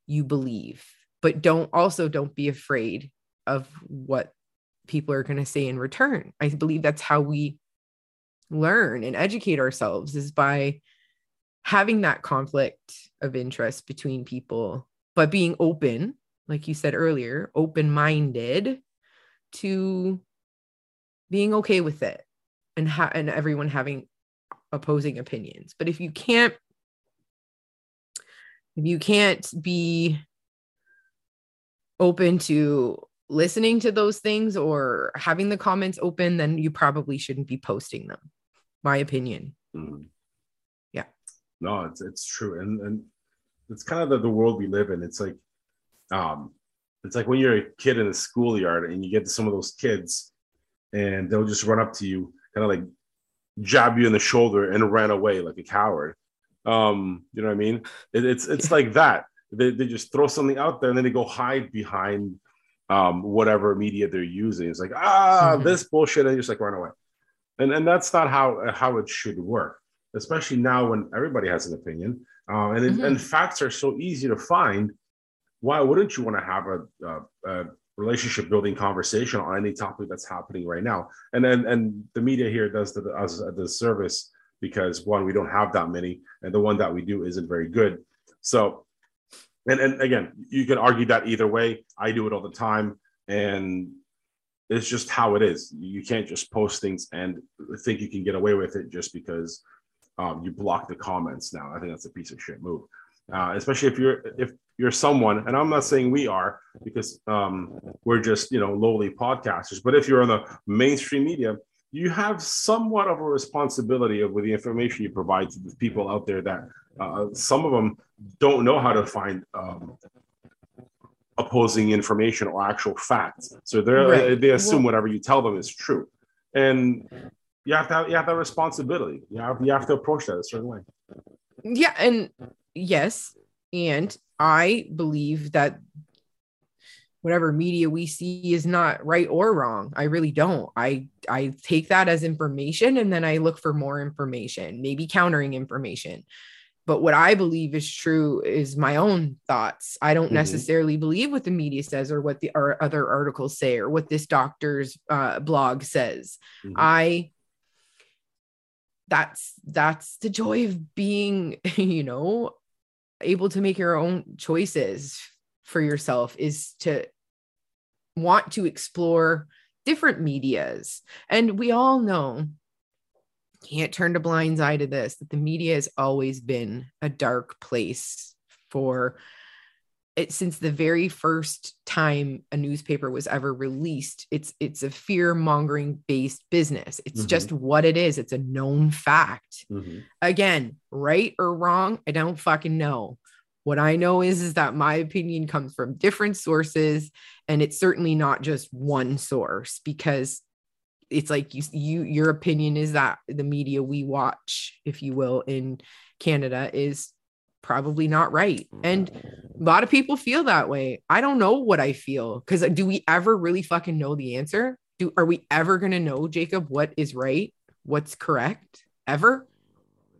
you believe but don't also don't be afraid of what people are going to say in return. I believe that's how we learn and educate ourselves is by having that conflict of interest between people, but being open, like you said earlier, open minded to being okay with it and ha- and everyone having opposing opinions. But if you can't if you can't be open to listening to those things or having the comments open, then you probably shouldn't be posting them. My opinion. Mm. Yeah. No, it's it's true. And and it's kind of the, the world we live in. It's like um it's like when you're a kid in a schoolyard and you get to some of those kids and they'll just run up to you, kind of like jab you in the shoulder and run away like a coward. Um, you know what I mean? It, it's it's like that. They, they just throw something out there and then they go hide behind um, whatever media they're using. It's like, ah, mm-hmm. this bullshit, and just like run away. And and that's not how how it should work, especially now when everybody has an opinion. Uh, and mm-hmm. and facts are so easy to find. Why wouldn't you want to have a, a, a relationship building conversation on any topic that's happening right now? And then and the media here does the, us the service because one, we don't have that many, and the one that we do isn't very good. So and and again, you can argue that either way. I do it all the time, and it's just how it is. You can't just post things and think you can get away with it just because um, you block the comments. Now, I think that's a piece of shit move, uh, especially if you're if you're someone, and I'm not saying we are because um, we're just you know lowly podcasters, but if you're on the mainstream media, you have somewhat of a responsibility of with the information you provide to the people out there that uh, some of them don't know how to find um, opposing information or actual facts. So they right. they assume whatever you tell them is true, and you have to have, you have that responsibility. You have you have to approach that a certain way. Yeah, and yes, and I believe that whatever media we see is not right or wrong. I really don't. I I take that as information and then I look for more information, maybe countering information but what I believe is true is my own thoughts. I don't mm-hmm. necessarily believe what the media says or what the or other articles say or what this doctor's uh, blog says. Mm-hmm. I that's that's the joy of being, you know, able to make your own choices for yourself is to want to explore different medias. And we all know can't turn a blind eye to this that the media has always been a dark place for it since the very first time a newspaper was ever released it's it's a fear mongering based business it's mm-hmm. just what it is it's a known fact mm-hmm. again right or wrong i don't fucking know what i know is is that my opinion comes from different sources and it's certainly not just one source because it's like you you your opinion is that the media we watch if you will in canada is probably not right and a lot of people feel that way i don't know what i feel because do we ever really fucking know the answer do are we ever going to know Jakub what is right what's correct ever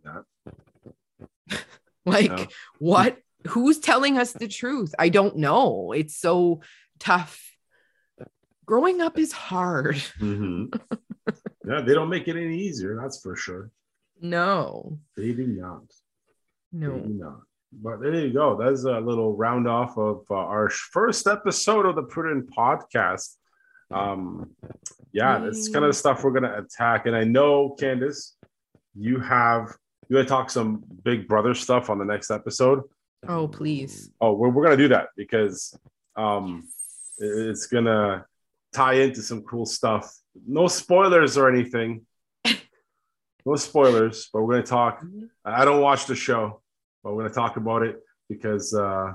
like no. what who's telling us the truth i don't know it's so tough growing up is hard. Mm-hmm. yeah, they don't make it any easier. That's for sure. No, they do not. No, do. But there you go. That's a little round off of uh, our first episode of the Prudent Podcast. Um, yeah, that's kind of the stuff we're gonna attack. And I know, Candyce, you have you gonna talk some Big Brother stuff on the next episode. Oh, please. Oh, we're, we're gonna do that because um, it's gonna tie into some cool stuff. No spoilers or anything. no spoilers, but we're going to talk. I don't watch the show, but we're going to talk about it because uh,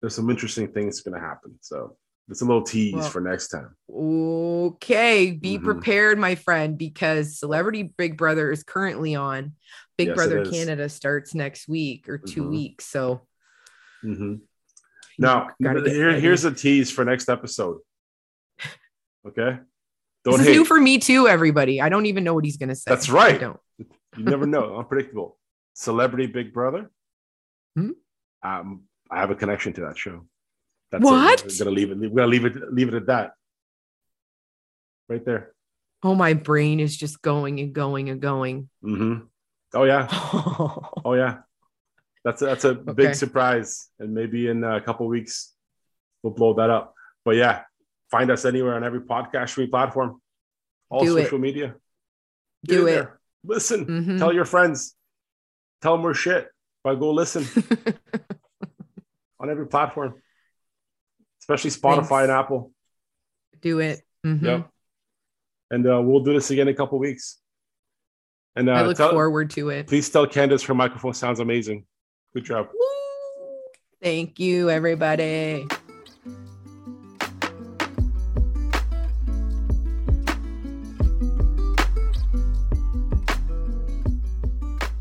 there's some interesting things going to happen. So it's a little tease well, for next time. Okay, be mm-hmm. prepared, my friend, because Celebrity Big Brother is currently on. Big yes, Brother Canada starts next week or 2 mm-hmm. weeks. So mm-hmm. now here, here's a tease for next episode. Okay. Don't this is hate. new for me too, everybody. I don't even know what he's gonna say. That's right. I don't. you never know. Unpredictable. Celebrity Big Brother. Hmm? Um, I have a connection to that show. That's what? It. We're gonna leave it. We're gonna leave it. Leave it at that. Right there. Oh, my brain is just going and going and going. Mm-hmm. Oh yeah. oh yeah. That's a, that's a okay. big surprise, and maybe in a couple weeks we'll blow that up. But yeah, Find us anywhere on every podcast streaming platform, all Do social it. media. Get Do it. Listen, mm-hmm. tell your friends, tell them we're shit by go listen on every platform, especially Spotify Thanks. and Apple. Do it. Mm-hmm. Yep. And uh, we'll do this again in a couple weeks. And uh, I look tell, forward to it. Please tell Candyce her microphone sounds amazing. Good job. Woo! Thank you, everybody.